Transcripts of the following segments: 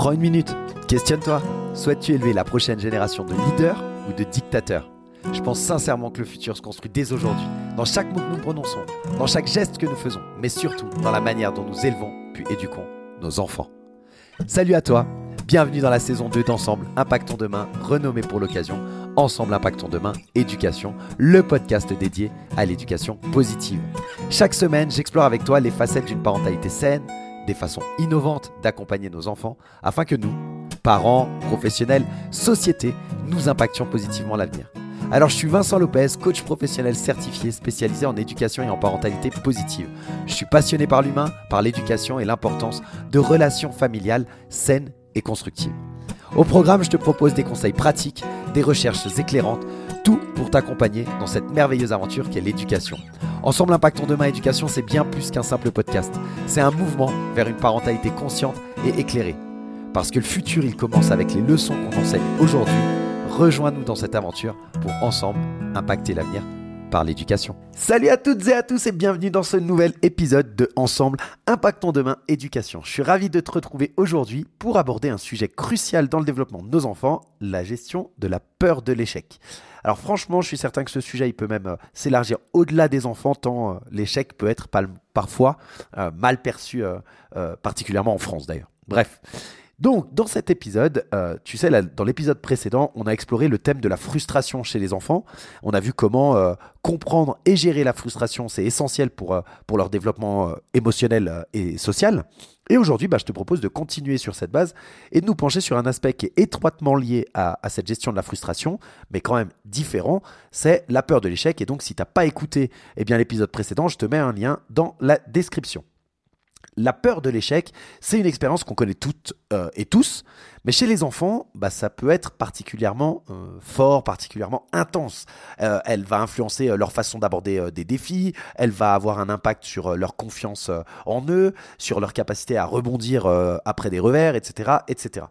Prends une minute, questionne-toi. Souhaites-tu élever la prochaine génération de leaders ou de dictateurs? Je pense sincèrement que le futur se construit dès aujourd'hui, dans chaque mot que nous prononçons, dans chaque geste que nous faisons, mais surtout dans la manière dont nous élevons puis éduquons nos enfants. Salut à toi, bienvenue dans la saison 2 d'Ensemble Impactons Demain, renommé pour l'occasion Ensemble Impactons Demain Éducation, le podcast dédié à l'éducation positive. Chaque semaine, j'explore avec toi les facettes d'une parentalité saine, des façons innovantes d'accompagner nos enfants afin que nous, parents, professionnels, société, nous impactions positivement l'avenir. Alors je suis Vincent Lopez, coach professionnel certifié spécialisé en éducation et en parentalité positive. Je suis passionné par l'humain, par l'éducation et l'importance de relations familiales saines et constructives. Au programme, je te propose des conseils pratiques, des recherches éclairantes, tout pour t'accompagner dans cette merveilleuse aventure qu'est l'éducation. Ensemble Impactons Demain Éducation, c'est bien plus qu'un simple podcast. C'est un mouvement vers une parentalité consciente et éclairée. Parce que le futur, il commence avec les leçons qu'on enseigne aujourd'hui. Rejoins-nous dans cette aventure pour ensemble impacter l'avenir par l'éducation. Salut à toutes et à tous et bienvenue dans ce nouvel épisode de Ensemble Impactons Demain Éducation. Je suis ravi de te retrouver aujourd'hui pour aborder un sujet crucial dans le développement de nos enfants, la gestion de la peur de l'échec. Alors franchement, je suis certain que ce sujet, il peut même euh, s'élargir au-delà des enfants, tant euh, l'échec peut être parfois euh, mal perçu, particulièrement en France d'ailleurs. Bref. Donc, dans cet épisode, tu sais, dans l'épisode précédent, on a exploré le thème de la frustration chez les enfants. On a vu comment comprendre et gérer la frustration, c'est essentiel pour, pour leur développement émotionnel et social. Et aujourd'hui, bah, je te propose de continuer sur cette base et de nous pencher sur un aspect qui est étroitement lié à, cette gestion de la frustration, mais quand même différent, c'est la peur de l'échec. Et donc, si tu n'as pas écouté eh bien, l'épisode précédent, je te mets un lien dans la description. La peur de l'échec, c'est une expérience qu'on connaît toutes euh, et tous, mais chez les enfants, bah, ça peut être particulièrement euh, fort, particulièrement intense. Euh, elle va influencer euh, leur façon d'aborder des défis, elle va avoir un impact sur leur confiance en eux, sur leur capacité à rebondir après des revers, etc., etc.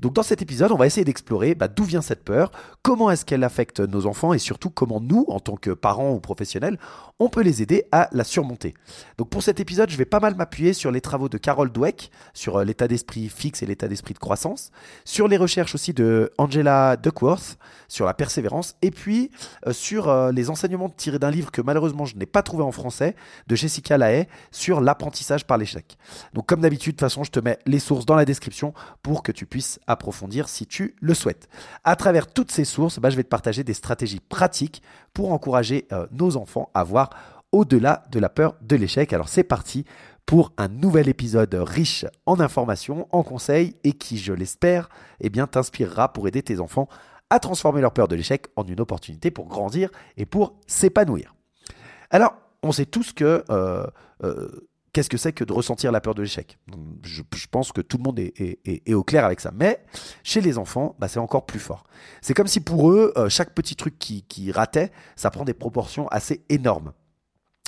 Donc dans cet épisode, on va essayer d'explorer bah, d'où vient cette peur, comment est-ce qu'elle affecte nos enfants et surtout comment nous, en tant que parents ou professionnels, on peut les aider à la surmonter. Donc pour cet épisode, je vais pas mal m'appuyer sur les travaux de Carol Dweck, sur l'état d'esprit fixe et l'état d'esprit de croissance sur les recherches aussi de Angela Duckworth, sur la persévérance, et puis euh, sur euh, les enseignements tirés d'un livre que malheureusement je n'ai pas trouvé en français, de Jessica Lahaye, sur l'apprentissage par l'échec. Donc comme d'habitude, de toute façon, je te mets les sources dans la description pour que tu puisses approfondir si tu le souhaites. À travers toutes ces sources, bah, je vais te partager des stratégies pratiques pour encourager euh, nos enfants à voir au-delà de la peur de l'échec. Alors c'est parti pour un nouvel épisode riche en informations, en conseils et qui, je l'espère, eh bien t'inspirera pour aider tes enfants à transformer leur peur de l'échec en une opportunité pour grandir et pour s'épanouir. Alors, on sait tous que euh, euh, qu'est-ce que c'est que de ressentir la peur de l'échec? Je, pense que tout le monde est, au clair avec ça. Mais chez les enfants, bah, c'est encore plus fort. C'est comme si pour eux, euh, chaque petit truc qui, qui ratait, ça prend des proportions assez énormes.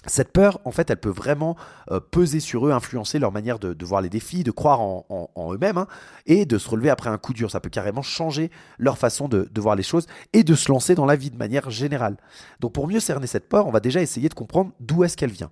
Cette peur, en fait, elle peut vraiment euh, peser sur eux, influencer leur manière de, voir les défis, de croire en, eux-mêmes hein, et de se relever après un coup dur. Ça peut carrément changer leur façon de, voir les choses et de se lancer dans la vie de manière générale. Donc pour mieux cerner cette peur, on va déjà essayer de comprendre d'où est-ce qu'elle vient.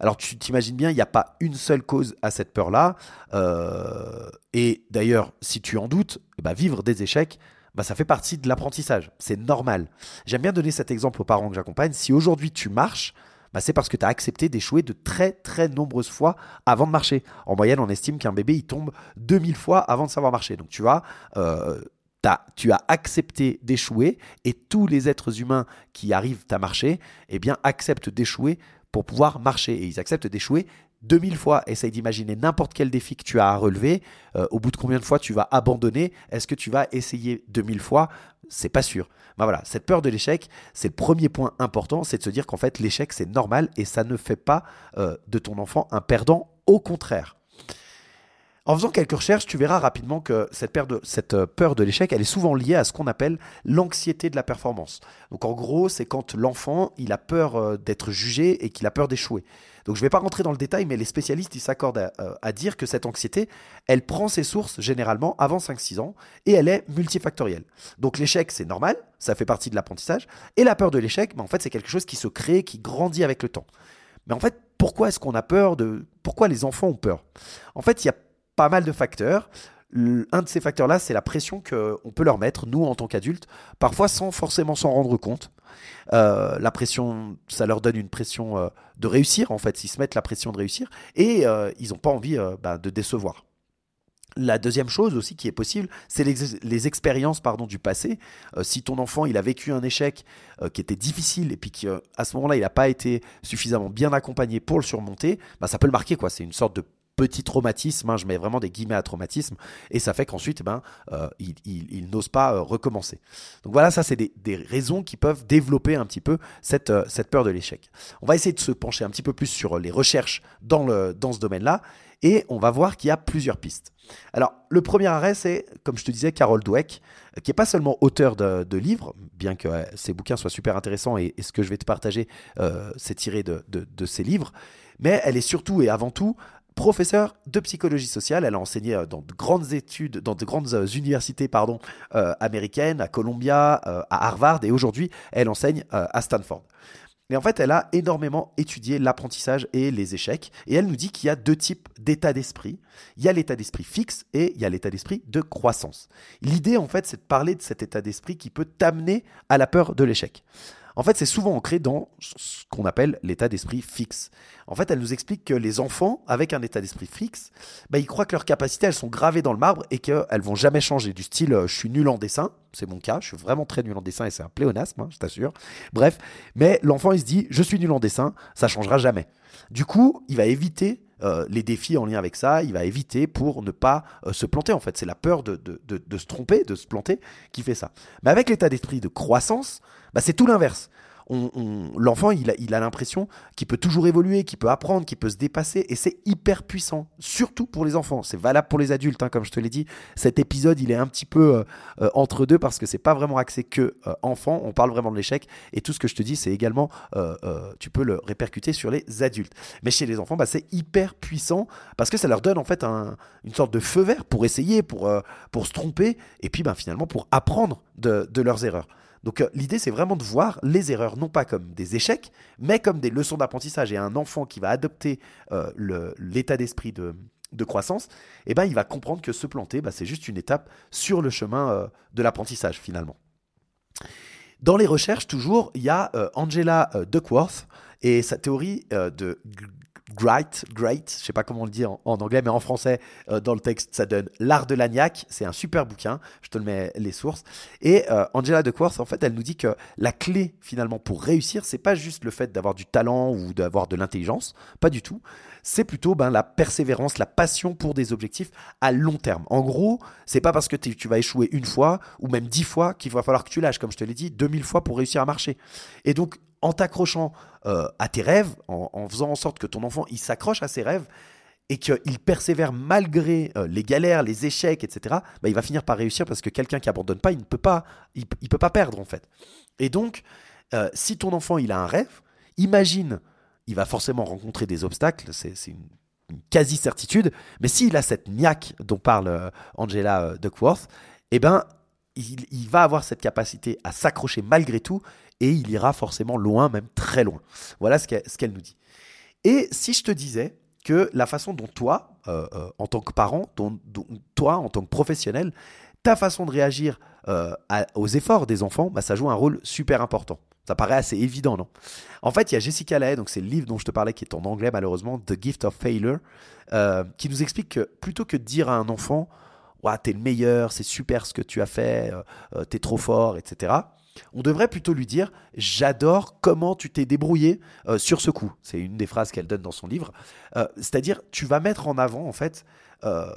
Alors tu t'imagines bien, il n'y a pas une seule cause à cette peur-là. Euh, et d'ailleurs, si tu en doutes, eh ben, vivre des échecs, bah, ça fait partie de l'apprentissage. C'est normal. J'aime bien donner cet exemple aux parents que j'accompagne. Si aujourd'hui tu marches, bah, c'est parce que tu as accepté d'échouer de très très nombreuses fois avant de marcher. En moyenne, on estime qu'un bébé, il tombe 2000 fois avant de savoir marcher. Donc tu vois, euh, tu as accepté d'échouer et tous les êtres humains qui arrivent à marcher, eh bien, acceptent d'échouer pour pouvoir marcher. Et ils acceptent d'échouer 2000 fois. Essaye d'imaginer n'importe quel défi que tu as à relever. Euh, au bout de combien de fois tu vas abandonner? Est-ce que tu vas essayer 2000 fois? C'est pas sûr. Ben voilà, cette peur de l'échec, c'est le premier point important, c'est de se dire qu'en fait l'échec c'est normal et ça ne fait pas euh, de ton enfant un perdant, au contraire. En faisant quelques recherches, tu verras rapidement que cette, euh, peur de, l'échec, elle est souvent liée à ce qu'on appelle l'anxiété de la performance. Donc en gros, c'est quand l'enfant, il a peur euh, d'être jugé et qu'il a peur d'échouer. Donc je ne vais pas rentrer dans le détail, mais les spécialistes, ils s'accordent à, à, dire que cette anxiété, elle prend ses sources généralement avant 5-6 ans et elle est multifactorielle. Donc l'échec, c'est normal, ça fait partie de l'apprentissage. Et la peur de l'échec, ben, en fait, c'est quelque chose qui se crée, qui grandit avec le temps. Mais en fait, pourquoi est-ce qu'on a peur de... Pourquoi les enfants ont peur? En fait, il y a pas mal de facteurs. un de ces facteurs-là, c'est la pression qu'on peut leur mettre, nous en tant qu'adultes, parfois sans forcément s'en rendre compte. Euh, la pression, ça leur donne une pression euh, de réussir, en fait, ils se mettent la pression de réussir, et euh, ils n'ont pas envie bah, de décevoir. La deuxième chose aussi qui est possible, c'est les, expériences pardon du passé. si ton enfant il a vécu un échec qui était difficile et puis qu'à ce moment-là il n'a pas été suffisamment bien accompagné pour le surmonter, bah, ça peut le marquer quoi. C'est une sorte de petit traumatisme, hein, je mets vraiment des guillemets à traumatisme, et ça fait qu'ensuite, ben, euh, il, n'ose pas euh, recommencer. Donc voilà, ça c'est des, raisons qui peuvent développer un petit peu cette, euh, cette peur de l'échec. On va essayer de se pencher un petit peu plus sur les recherches dans, ce domaine-là, et on va voir qu'il y a plusieurs pistes. Alors, le premier arrêt, c'est, comme je te disais, Carol Dweck, qui n'est pas seulement auteur de, livres, bien que ses bouquins soient super intéressants, et, ce que je vais te partager, c'est tiré de ses livres, mais elle est surtout et avant tout professeure de psychologie sociale. Elle a enseigné euh, dans de grandes études, dans de grandes euh, universités pardon, euh, américaines, à Columbia, à Harvard, et aujourd'hui, elle enseigne à Stanford. Mais en fait, elle a énormément étudié l'apprentissage et les échecs. Et elle nous dit qu'il y a deux types d'état d'esprit. Il y a l'état d'esprit fixe et il y a l'état d'esprit de croissance. L'idée, en fait, c'est de parler de cet état d'esprit qui peut t'amener à la peur de l'échec. En fait, c'est souvent ancré dans ce qu'on appelle l'état d'esprit fixe. En fait, elle nous explique que les enfants, avec un état d'esprit fixe, bah, ils croient que leurs capacités, elles sont gravées dans le marbre et qu'elles vont jamais changer. Du style, euh, je suis nul en dessin, c'est mon cas, je suis vraiment très nul en dessin et c'est un pléonasme, hein, je t'assure. Bref, mais l'enfant, il se dit, je suis nul en dessin, ça changera jamais. Du coup, il va éviter euh, les défis en lien avec ça, il va éviter pour ne pas euh, se planter en fait. C'est la peur de, de, se tromper, de se planter qui fait ça. Mais avec l'état d'esprit de croissance, bah, c'est tout l'inverse l'enfant, il a, l'impression qu'il peut toujours évoluer, qu'il peut apprendre, qu'il peut se dépasser, et c'est hyper puissant, surtout pour les enfants. C'est valable pour les adultes, hein, comme je te l'ai dit. Cet épisode, il est un petit peu euh, euh, entre deux parce que c'est pas vraiment axé que euh, enfant. On parle vraiment de l'échec, et tout ce que je te dis, c'est également, tu peux le répercuter sur les adultes. Mais chez les enfants, bah, c'est hyper puissant parce que ça leur donne en fait une sorte de feu vert pour essayer, pour, pour se tromper, et puis bah, finalement pour apprendre de leurs erreurs. Donc euh, l'idée, c'est vraiment de voir les erreurs, non pas comme des échecs, mais comme des leçons d'apprentissage. Et un enfant qui va adopter euh, l'état d'esprit de, croissance, eh ben, il va comprendre que se planter, bah, c'est juste une étape sur le chemin euh, de l'apprentissage finalement. Dans les recherches, toujours, il y a Angela Duckworth et sa théorie de Great, great, je sais pas comment on le dit en, anglais, mais en français, euh, dans le texte, ça donne L'art de l'agnac. C'est un super bouquin. Je te le mets les sources. Et euh, Angela Duckworth, en fait, elle nous dit que la clé, finalement, pour réussir, c'est pas juste le fait d'avoir du talent ou d'avoir de l'intelligence. Pas du tout. C'est plutôt ben, la persévérance, la passion pour des objectifs à long terme. En gros, c'est pas parce que tu vas échouer une fois ou même dix fois qu'il va falloir que tu lâches. Comme je te l'ai dit, 2000 fois pour réussir à marcher. Et donc, en t'accrochant euh, à tes rêves, en, faisant en sorte que ton enfant il s'accroche à ses rêves et qu'il persévère malgré euh, les galères, les échecs, etc., bah, il va finir par réussir parce que quelqu'un qui abandonne pas, il ne peut pas, il, peut pas perdre en fait. Et donc, euh, si ton enfant il a un rêve, imagine, il va forcément rencontrer des obstacles, c'est une, quasi certitude, mais s'il a cette niaque dont parle Angela Duckworth, eh ben il, il, va avoir cette capacité à s'accrocher malgré tout et il ira forcément loin, même très loin. Voilà ce qu'elle nous dit. Et si je te disais que la façon dont toi, euh, euh, en tant que parent, toi, en tant que professionnel, ta façon de réagir euh, aux efforts des enfants, bah, ça joue un rôle super important. Ça paraît assez évident, non? En fait, il y a Jessica Lahaye, donc c'est le livre dont je te parlais qui est en anglais malheureusement, The Gift of Failure, qui nous explique que plutôt que de dire à un enfant, ouais, t'es le meilleur, c'est super ce que tu as fait, t'es trop fort, etc. On devrait plutôt lui dire J'adore comment tu t'es débrouillé euh, sur ce coup. C'est une des phrases qu'elle donne dans son livre. Euh, c'est-à-dire, tu vas mettre en avant, en fait, euh,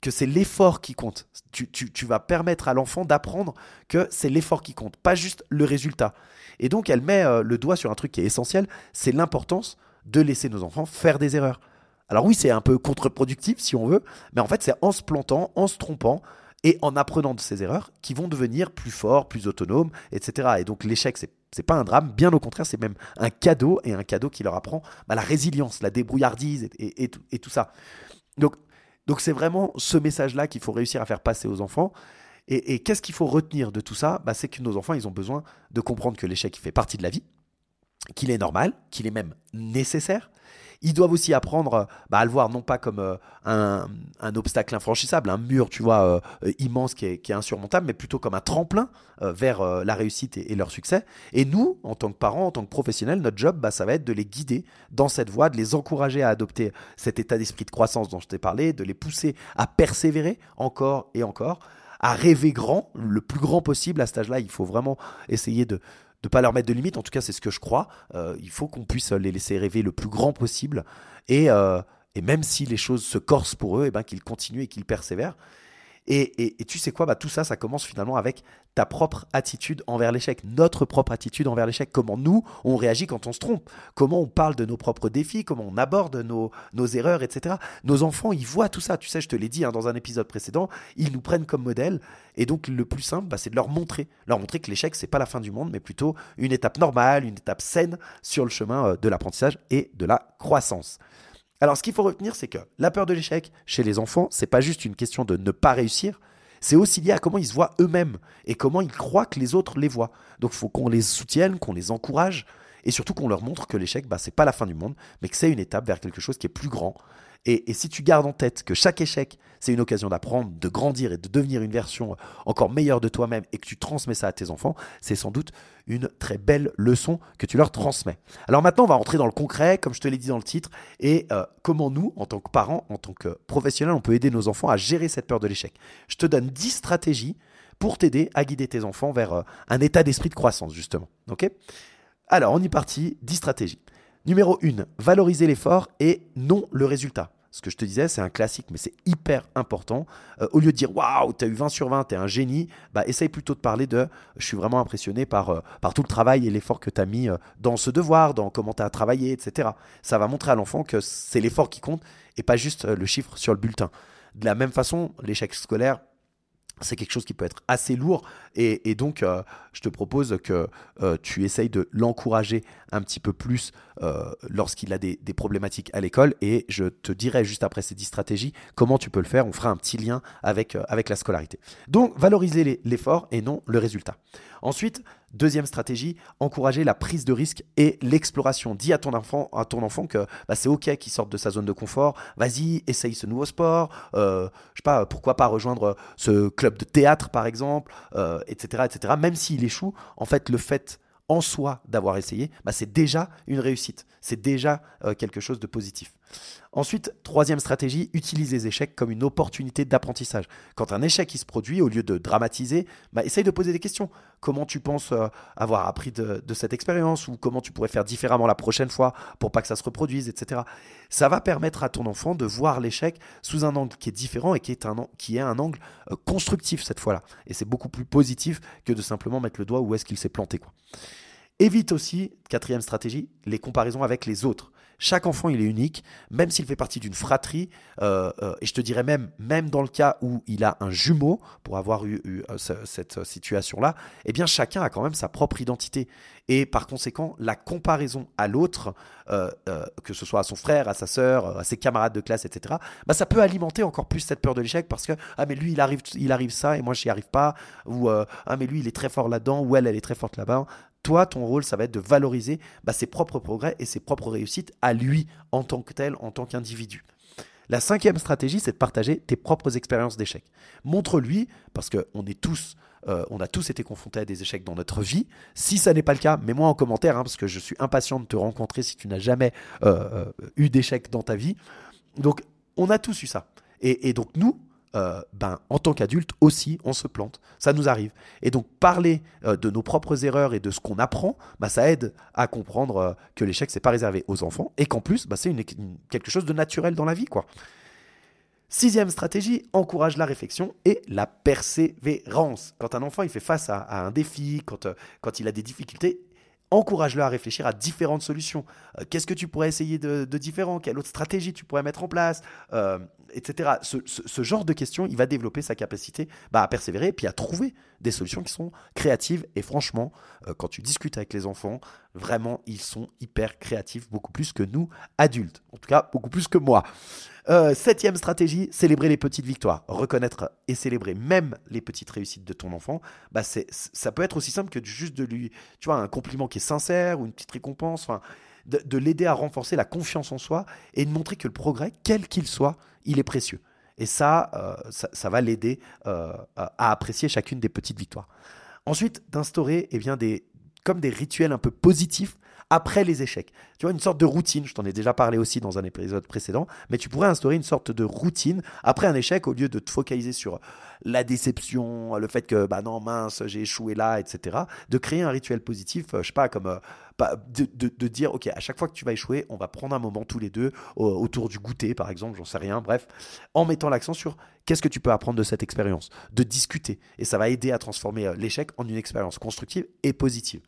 que c'est l'effort qui compte. Tu, vas permettre à l'enfant d'apprendre que c'est l'effort qui compte, pas juste le résultat. Et donc, elle met le doigt sur un truc qui est essentiel c'est l'importance de laisser nos enfants faire des erreurs. Alors, oui, c'est un peu contre-productif si on veut, mais en fait, c'est en se plantant, en se trompant, et en apprenant de ses erreurs qui vont devenir plus forts, plus autonomes, etc. Et donc l'échec, c'est c'est pas un drame, bien au contraire, c'est même un cadeau et un cadeau qui leur apprend bah, la résilience, la débrouillardise et, tout, ça. Donc, donc c'est vraiment ce message-là qu'il faut réussir à faire passer aux enfants. Et, qu'est-ce qu'il faut retenir de tout ça? Bah, C'est que nos enfants, ils ont besoin de comprendre que l'échec fait partie de la vie, qu'il est normal, qu'il est même nécessaire, Ils doivent aussi apprendre bah, à le voir non pas comme euh, un, obstacle infranchissable, un mur, tu vois, euh, immense qui est, insurmontable, mais plutôt comme un tremplin vers la réussite et, leur succès. Et nous, en tant que parents, en tant que professionnels, notre job, bah, ça va être de les guider dans cette voie, de les encourager à adopter cet état d'esprit de croissance dont je t'ai parlé, de les pousser à persévérer encore et encore à rêver grand, le plus grand possible à cet âge-là. Il faut vraiment essayer de ne pas leur mettre de limites. En tout cas, c'est ce que je crois. Euh, il faut qu'on puisse les laisser rêver le plus grand possible. Et, euh, même si les choses se corsent pour eux, et eh ben, qu'ils continuent et qu'ils persévèrent. Et, tu sais quoi, bah, tout ça, ça commence finalement avec ta propre attitude envers l'échec, notre propre attitude envers l'échec, comment nous, on réagit quand on se trompe, comment on parle de nos propres défis, comment on aborde nos, nos erreurs, etc. Nos enfants, ils voient tout ça, tu sais, je te l'ai dit hein, dans un épisode précédent, ils nous prennent comme modèle, et donc le plus simple, bah, c'est de leur montrer, leur montrer que l'échec, c'est pas la fin du monde, mais plutôt une étape normale, une étape saine sur le chemin euh, de l'apprentissage et de la croissance. Alors, ce qu'il faut retenir, c'est que la peur de l'échec chez les enfants, c'est pas juste une question de ne pas réussir, c'est aussi lié à comment ils se voient eux-mêmes et comment ils croient que les autres les voient. Donc, faut qu'on les soutienne, qu'on les encourage et surtout qu'on leur montre que l'échec, bah, c'est pas la fin du monde, mais que c'est une étape vers quelque chose qui est plus grand et, si tu gardes en tête que chaque échec, c'est une occasion d'apprendre, de grandir et de devenir une version encore meilleure de toi-même et que tu transmets ça à tes enfants, c'est sans doute une très belle leçon que tu leur transmets. Alors maintenant, on va rentrer dans le concret, comme je te l'ai dit dans le titre, et euh, comment nous, en tant que parents, en tant que professionnels, on peut aider nos enfants à gérer cette peur de l'échec. Je te donne 10 stratégies pour t'aider à guider tes enfants vers euh, un état d'esprit de croissance, justement. Alors, on y partit, 10 stratégies. Numéro 1, valoriser l'effort et non le résultat. Ce que je te disais, c'est un classique, mais c'est hyper important. Euh, au lieu de dire waouh, tu as eu 20 sur 20, tu es un génie, bah, essaye plutôt de parler de je suis vraiment impressionné par, euh, tout le travail et l'effort que tu as mis euh, dans ce devoir, dans comment tu as travaillé, etc. Ça va montrer à l'enfant que c'est l'effort qui compte et pas juste le chiffre sur le bulletin. De la même façon, l'échec scolaire, c'est quelque chose qui peut être assez lourd et, donc euh, je te propose que euh, tu essayes de l'encourager un petit peu plus euh, lorsqu'il a des, problématiques à l'école et je te dirai juste après ces 10 stratégies comment tu peux le faire, on fera un petit lien avec, avec la scolarité. Donc valoriser l'effort et non le résultat. Ensuite, deuxième stratégie, encourager la prise de risque et l'exploration. Dis à ton enfant, à ton enfant que bah, c'est ok qu'il sorte de sa zone de confort. Vas-y, essaye ce nouveau sport. Euh, je sais pas, pourquoi pas rejoindre ce club de théâtre par exemple, etc., euh, etc. Même s'il échoue, en fait, le fait en soi d'avoir essayé, bah, c'est déjà une réussite. C'est déjà euh, quelque chose de positif. Ensuite, troisième stratégie, utilise les échecs comme une opportunité d'apprentissage. Quand un échec se produit, au lieu de dramatiser, bah, essaye de poser des questions. Comment tu penses euh, avoir appris de, cette expérience ou comment tu pourrais faire différemment la prochaine fois pour pas que ça se reproduise, etc. Ça va permettre à ton enfant de voir l'échec sous un angle qui est différent et qui est un, qui est un angle euh, constructif cette fois-là. Et c'est beaucoup plus positif que de simplement mettre le doigt où est-ce qu'il s'est planté. Quoi. Évite aussi, quatrième stratégie, les comparaisons avec les autres. Chaque enfant, il est unique, même s'il fait partie d'une fratrie. Euh, euh, et je te dirais même, même dans le cas où il a un jumeau, pour avoir eu, euh, cette situation-là, eh bien, chacun a quand même sa propre identité. Et par conséquent, la comparaison à l'autre, que ce soit à son frère, à sa sœur, à ses camarades de classe, etc., bah, ça peut alimenter encore plus cette peur de l'échec parce que ah mais lui il arrive, il arrive ça et moi j'y arrive pas, ou ah mais lui il est très fort là-dedans, ou elle elle est très forte là-bas toi, ton rôle, ça va être de valoriser bah, ses propres progrès et ses propres réussites à lui en tant que tel, en tant qu'individu. La cinquième stratégie, c'est de partager tes propres expériences d'échecs. Montre-lui, parce qu'on est tous, euh, on a tous été confrontés à des échecs dans notre vie. Si ça n'est pas le cas, mets-moi en commentaire, hein, parce que je suis impatient de te rencontrer si tu n'as jamais euh, euh, eu d'échecs dans ta vie. Donc, on a tous eu ça. et donc, nous, euh, ben, en tant qu'adulte aussi, on se plante. Ça nous arrive. Et donc, parler euh, de nos propres erreurs et de ce qu'on apprend, ben, ça aide à comprendre euh, que l'échec, c'est pas réservé aux enfants et qu'en plus, ben, c'est quelque chose de naturel dans la vie. quoi. Sixième stratégie, encourage la réflexion et la persévérance. Quand un enfant il fait face à, un défi, quand, quand il a des difficultés, encourage-le à réfléchir à différentes solutions. Qu'est-ce que tu pourrais essayer de, différent? Quelle autre stratégie tu pourrais mettre en place? Etc. Ce, genre de questions, il va développer sa capacité bah, à persévérer et puis à trouver des solutions qui sont créatives. Et franchement, euh, quand tu discutes avec les enfants, vraiment, ils sont hyper créatifs, beaucoup plus que nous, adultes. En tout cas, beaucoup plus que moi. Euh, septième stratégie, célébrer les petites victoires. Reconnaître et célébrer même les petites réussites de ton enfant, bah ça peut être aussi simple que juste de lui, tu vois, un compliment qui est sincère ou une petite récompense. Enfin, de, l'aider à renforcer la confiance en soi et de montrer que le progrès, quel qu'il soit, il est précieux. Et ça, euh, ça, va l'aider euh, à apprécier chacune des petites victoires. Ensuite, d'instaurer eh bien, des, comme des rituels un peu positifs après les échecs. Tu vois, une sorte de routine, je t'en ai déjà parlé aussi dans un épisode précédent, mais tu pourrais instaurer une sorte de routine après un échec au lieu de te focaliser sur la déception, le fait que, bah non, mince, j'ai échoué là, etc. De créer un rituel positif, euh, je sais pas, comme euh, de, dire, ok, à chaque fois que tu vas échouer, on va prendre un moment tous les deux autour du goûter, par exemple, j'en sais rien, bref, en mettant l'accent sur qu'est-ce que tu peux apprendre de cette expérience, de discuter, et ça va aider à transformer euh, l'échec en une expérience constructive et positive.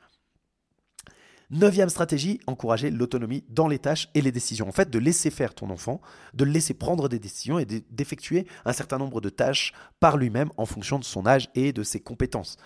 Neuvième stratégie, encourager l'autonomie dans les tâches et les décisions. En fait, de laisser faire ton enfant, de le laisser prendre des décisions et d'effectuer un certain nombre de tâches par lui-même en fonction de son âge et de ses compétences.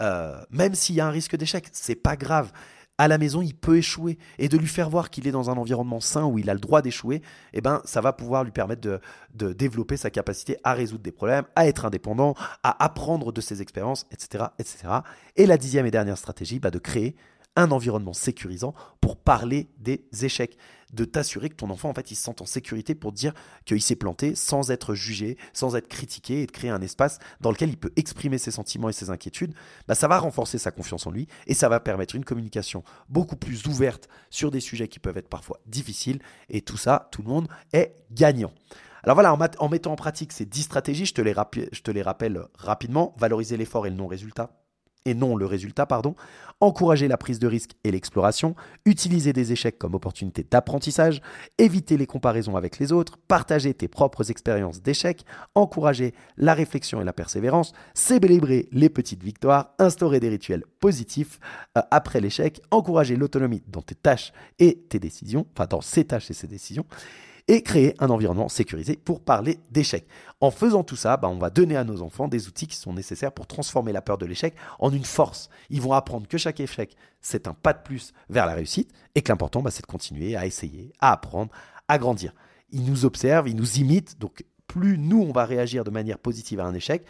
Euh, même s'il y a un risque d'échec, c'est pas grave. À la maison, il peut échouer et de lui faire voir qu'il est dans un environnement sain où il a le droit d'échouer, eh ben, ça va pouvoir lui permettre de, de, développer sa capacité à résoudre des problèmes, à être indépendant, à apprendre de ses expériences, etc., etc. Et la dixième et dernière stratégie, bah, de créer un environnement sécurisant pour parler des échecs, de t'assurer que ton enfant en fait il se sente en sécurité pour dire qu'il s'est planté sans être jugé, sans être critiqué et de créer un espace dans lequel il peut exprimer ses sentiments et ses inquiétudes, bah, ça va renforcer sa confiance en lui et ça va permettre une communication beaucoup plus ouverte sur des sujets qui peuvent être parfois difficiles et tout ça, tout le monde est gagnant. Alors voilà, en, mettant en pratique ces 10 stratégies, je te les, je te les rappelle rapidement, valoriser l'effort et le non-résultat, et non le résultat, pardon, encourager la prise de risque et l'exploration, utiliser des échecs comme opportunité d'apprentissage, éviter les comparaisons avec les autres, partager tes propres expériences d'échecs, encourager la réflexion et la persévérance, célébrer les petites victoires, instaurer des rituels positifs euh, après l'échec, encourager l'autonomie dans tes tâches et tes décisions, enfin dans ces tâches et ces décisions, et créer un environnement sécurisé pour parler d'échec. En faisant tout ça, bah, on va donner à nos enfants des outils qui sont nécessaires pour transformer la peur de l'échec en une force. Ils vont apprendre que chaque échec, c'est un pas de plus vers la réussite et que l'important, bah, c'est de continuer à essayer, à apprendre, à grandir. Ils nous observent, ils nous imitent, donc plus nous, on va réagir de manière positive à un échec,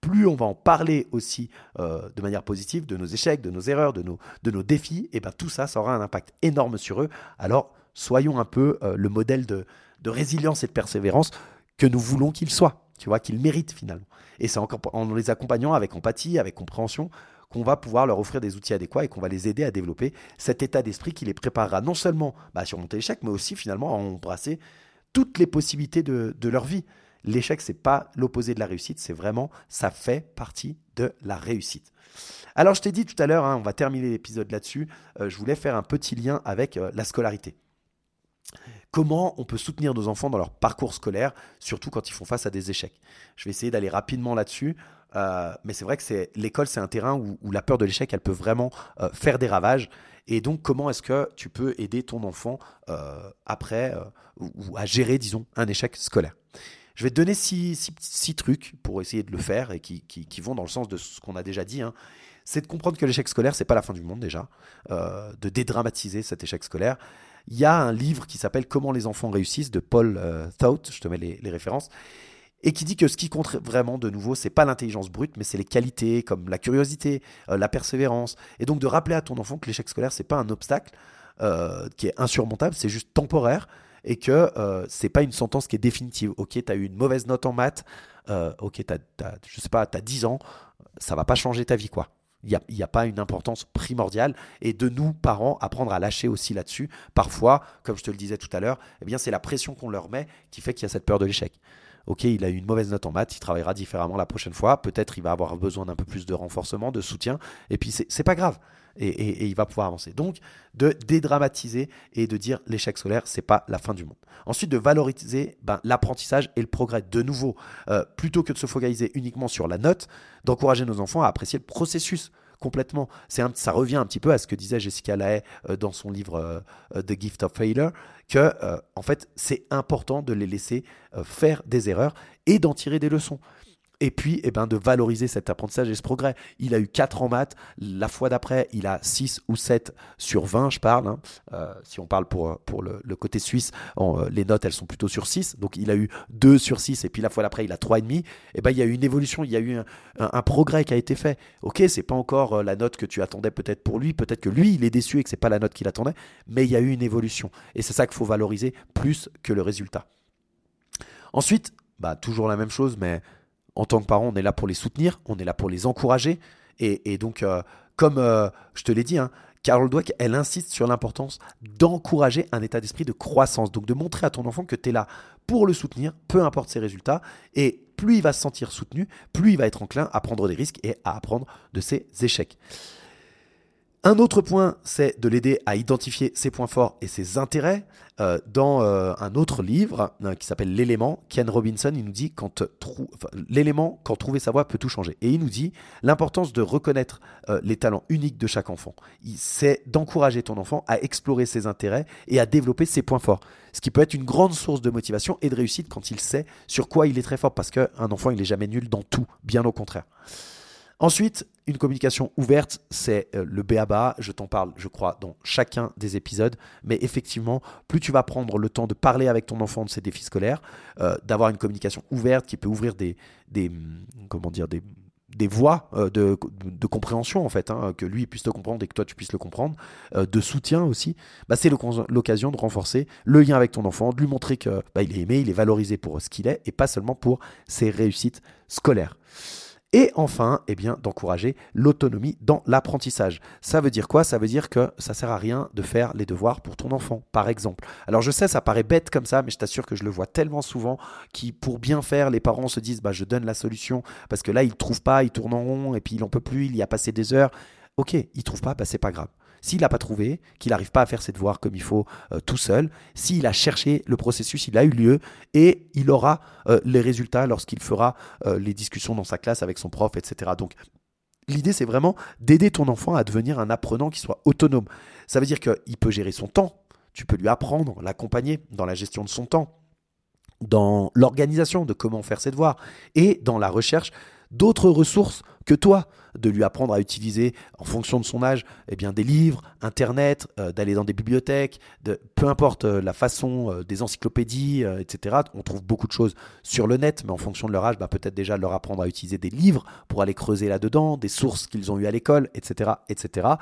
plus on va en parler aussi euh, de manière positive de nos échecs, de nos erreurs, de nos, de nos défis, et ben tout ça, ça aura un impact énorme sur eux. Alors soyons un peu euh, le modèle de, résilience et de persévérance que nous voulons qu'ils soient, tu vois, qu'ils méritent finalement. Et c'est en les accompagnant avec empathie, avec compréhension, qu'on va pouvoir leur offrir des outils adéquats et qu'on va les aider à développer cet état d'esprit qui les préparera non seulement bah, à surmonter l'échec, mais aussi finalement à embrasser toutes les possibilités de, leur vie. L'échec, c'est pas l'opposé de la réussite, c'est vraiment, ça fait partie de la réussite. Alors, je t'ai dit tout à l'heure, hein, on va terminer l'épisode là-dessus, euh, je voulais faire un petit lien avec euh, la scolarité comment on peut soutenir nos enfants dans leur parcours scolaire, surtout quand ils font face à des échecs? Je vais essayer d'aller rapidement là-dessus. Euh, mais c'est vrai que l'école, c'est un terrain où, la peur de l'échec, elle peut vraiment euh, faire des ravages. Et donc, comment est-ce que tu peux aider ton enfant euh, après ou, à gérer, disons, un échec scolaire? Je vais te donner six, trucs pour essayer de le faire et qui, vont dans le sens de ce qu'on a déjà dit. Hein. C'est de comprendre que l'échec scolaire, c'est pas la fin du monde déjà, de dédramatiser cet échec scolaire il y a un livre qui s'appelle Comment les enfants réussissent de Paul euh, je te mets les, références, et qui dit que ce qui compte vraiment de nouveau, c'est pas l'intelligence brute, mais c'est les qualités comme la curiosité, euh, la persévérance, et donc de rappeler à ton enfant que l'échec scolaire c'est pas un obstacle euh, qui est insurmontable, c'est juste temporaire et que euh, c'est pas une sentence qui est définitive. Ok, tu as eu une mauvaise note en maths, ok, as, je sais pas, tu as 10 ans, ça va pas changer ta vie quoi. Il n'y a, pas une importance primordiale. Et de nous, parents, apprendre à lâcher aussi là-dessus. Parfois, comme je te le disais tout à l'heure, eh c'est la pression qu'on leur met qui fait qu'il y a cette peur de l'échec. Ok, il a eu une mauvaise note en maths, il travaillera différemment la prochaine fois. Peut-être il va avoir besoin d'un peu plus de renforcement, de soutien. Et puis, c'est pas grave et, il va pouvoir avancer. Donc, de dédramatiser et de dire l'échec scolaire, c'est pas la fin du monde. Ensuite, de valoriser ben, l'apprentissage et le progrès. De nouveau, euh, plutôt que de se focaliser uniquement sur la note, d'encourager nos enfants à apprécier le processus complètement. C'est ça revient un petit peu à ce que disait Jessica Lahaye euh, dans son livre euh, The Gift of Failure, que en fait c'est important de les laisser faire des erreurs et d'en tirer des leçons. Et puis eh ben, de valoriser cet apprentissage et ce progrès. Il a eu 4 en maths, la fois d'après, il a 6 ou 7 sur 20, je parle. Hein. Euh, si on parle pour, pour le, côté suisse, euh, les notes, elles sont plutôt sur 6. Donc il a eu 2 sur 6, et puis la fois d'après, il a 3,5. Et eh ben, il y a eu une évolution, il y a eu un, progrès qui a été fait. Ok, c'est pas encore euh, la note que tu attendais peut-être pour lui, peut-être que lui, il est déçu et que c'est pas la note qu'il attendait, mais il y a eu une évolution. Et c'est ça qu'il faut valoriser plus que le résultat. Ensuite, bah, toujours la même chose, mais en tant que parent, on est là pour les soutenir, on est là pour les encourager. Et, donc, euh, comme euh, je te l'ai dit, hein, Carol Dweck, elle insiste sur l'importance d'encourager un état d'esprit de croissance. Donc, de montrer à ton enfant que tu es là pour le soutenir, peu importe ses résultats. Et plus il va se sentir soutenu, plus il va être enclin à prendre des risques et à apprendre de ses échecs. Un autre point, c'est de l'aider à identifier ses points forts et ses intérêts. Euh, dans euh, un autre livre euh, qui s'appelle L'élément, Ken Robinson, il nous dit quand l'élément, quand trouver sa voie peut tout changer. Et il nous dit l'importance de reconnaître les talents uniques de chaque enfant. C'est d'encourager ton enfant à explorer ses intérêts et à développer ses points forts. Ce qui peut être une grande source de motivation et de réussite quand il sait sur quoi il est très fort. Parce qu'un enfant, il n'est jamais nul dans tout, bien au contraire. Ensuite, une communication ouverte, c'est euh, le BABA. Je t'en parle, je crois, dans chacun des épisodes. Mais effectivement, plus tu vas prendre le temps de parler avec ton enfant de ses défis scolaires, euh, d'avoir une communication ouverte qui peut ouvrir des, mm, comment dire, des, des voies euh, de, compréhension en fait, hein, que lui puisse te comprendre et que toi tu puisses le comprendre, de soutien aussi, bah, c'est l'occasion de renforcer le lien avec ton enfant, de lui montrer que bah, il est aimé, il est valorisé pour ce qu'il est et pas seulement pour ses réussites scolaires. Et enfin, eh bien, d'encourager l'autonomie dans l'apprentissage. Ça veut dire quoi? Ça veut dire que ça sert à rien de faire les devoirs pour ton enfant, par exemple. Alors je sais, ça paraît bête comme ça, mais je t'assure que je le vois tellement souvent qui, pour bien faire, les parents se disent, bah, je donne la solution parce que là, il ne trouve pas, il tourne en rond et puis il n'en peut plus, il y a passé des heures. Ok, il trouve pas, bah, c'est pas grave. S'il n'a pas trouvé, qu'il n'arrive pas à faire ses devoirs comme il faut euh, tout seul, s'il a cherché le processus, il a eu lieu et il aura euh, les résultats lorsqu'il fera euh, les discussions dans sa classe avec son prof, etc. Donc L'idée, c'est vraiment d'aider ton enfant à devenir un apprenant qui soit autonome. Ça veut dire qu'il peut gérer son temps, tu peux lui apprendre, l'accompagner dans la gestion de son temps, dans l'organisation de comment faire ses devoirs et dans la recherche d'autres ressources que toi, de lui apprendre à utiliser en fonction de son âge, eh bien des livres, internet, euh, d'aller dans des bibliothèques, de, peu importe euh, la façon euh, des encyclopédies, etc. On trouve beaucoup de choses sur le net, mais en fonction de leur âge, bah, peut-être déjà leur apprendre à utiliser des livres pour aller creuser là-dedans, des sources qu'ils ont eues à l'école, etc., etc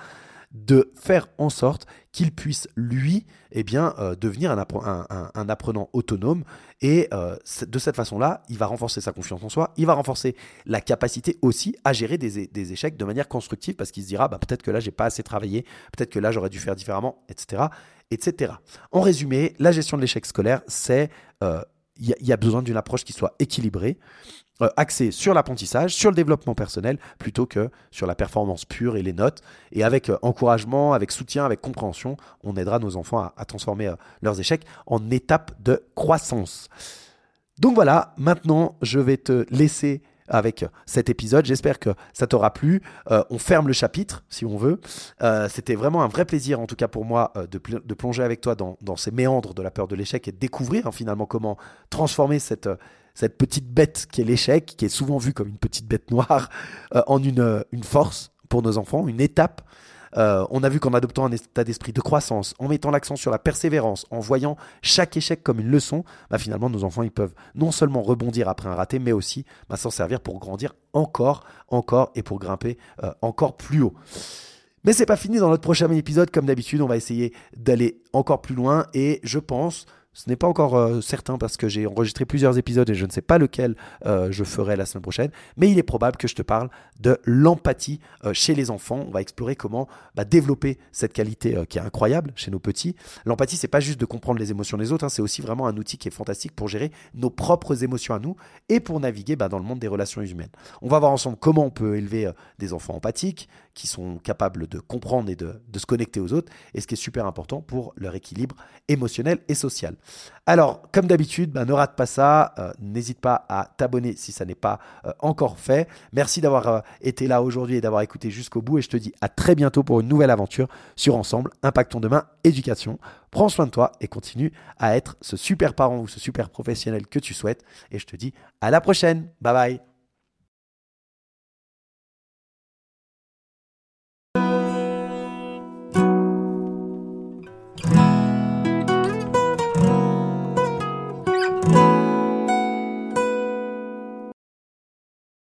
de faire en sorte qu'il puisse, lui, eh bien, euh, devenir un, apprenant autonome. Et euh, de cette façon-là, il va renforcer sa confiance en soi, il va renforcer la capacité aussi à gérer des, échecs de manière constructive, parce qu'il se dira, bah, peut-être que là, j'ai pas assez travaillé, peut-être que là, j'aurais dû faire différemment, etc., etc. En résumé, la gestion de l'échec scolaire, c'est... Euh, il y, a besoin d'une approche qui soit équilibrée, euh, axé sur l'apprentissage, sur le développement personnel, plutôt que sur la performance pure et les notes. Et avec euh, encouragement, avec soutien, avec compréhension, on aidera nos enfants à, transformer euh, leurs échecs en étapes de croissance. Donc voilà, maintenant je vais te laisser avec cet épisode. J'espère que ça t'aura plu. on ferme le chapitre, si on veut. C'était vraiment un vrai plaisir, en tout cas pour moi, de, plonger avec toi dans, ces méandres de la peur de l'échec et de découvrir hein, finalement comment transformer cette, petite bête qui est l'échec, qui est souvent vue comme une petite bête noire, euh, en euh, une, force pour nos enfants, une étape. Euh, on a vu qu'en adoptant un état d'esprit de croissance, en mettant l'accent sur la persévérance, en voyant chaque échec comme une leçon, bah finalement nos enfants peuvent non seulement rebondir après un raté, mais aussi bah, s'en servir pour grandir encore, encore et pour grimper encore plus haut. Mais c'est pas fini dans notre prochain épisode, comme d'habitude, on va essayer d'aller encore plus loin et je pense ce n'est pas encore euh, certain parce que j'ai enregistré plusieurs épisodes et je ne sais pas lequel euh, je ferai la semaine prochaine, mais il est probable que je te parle de l'empathie euh, chez les enfants. On va explorer comment bah, développer cette qualité qui est incroyable chez nos petits. L'empathie, c'est pas juste de comprendre les émotions des autres, hein, c'est aussi vraiment un outil qui est fantastique pour gérer nos propres émotions à nous et pour naviguer bah, dans le monde des relations humaines. On va voir ensemble comment on peut élever des enfants empathiques qui sont capables de comprendre et de, se connecter aux autres et ce qui est super important pour leur équilibre émotionnel et social. Alors, comme d'habitude, bah, ne rate pas ça. Euh, n'hésite pas à t'abonner si ça n'est pas euh, encore fait. Merci d'avoir euh, été là aujourd'hui et d'avoir écouté jusqu'au bout. Et je te dis à très bientôt pour une nouvelle aventure sur Ensemble, Impactons demain, éducation. Prends soin de toi et continue à être ce super parent ou ce super professionnel que tu souhaites. Et je te dis à la prochaine. Bye bye.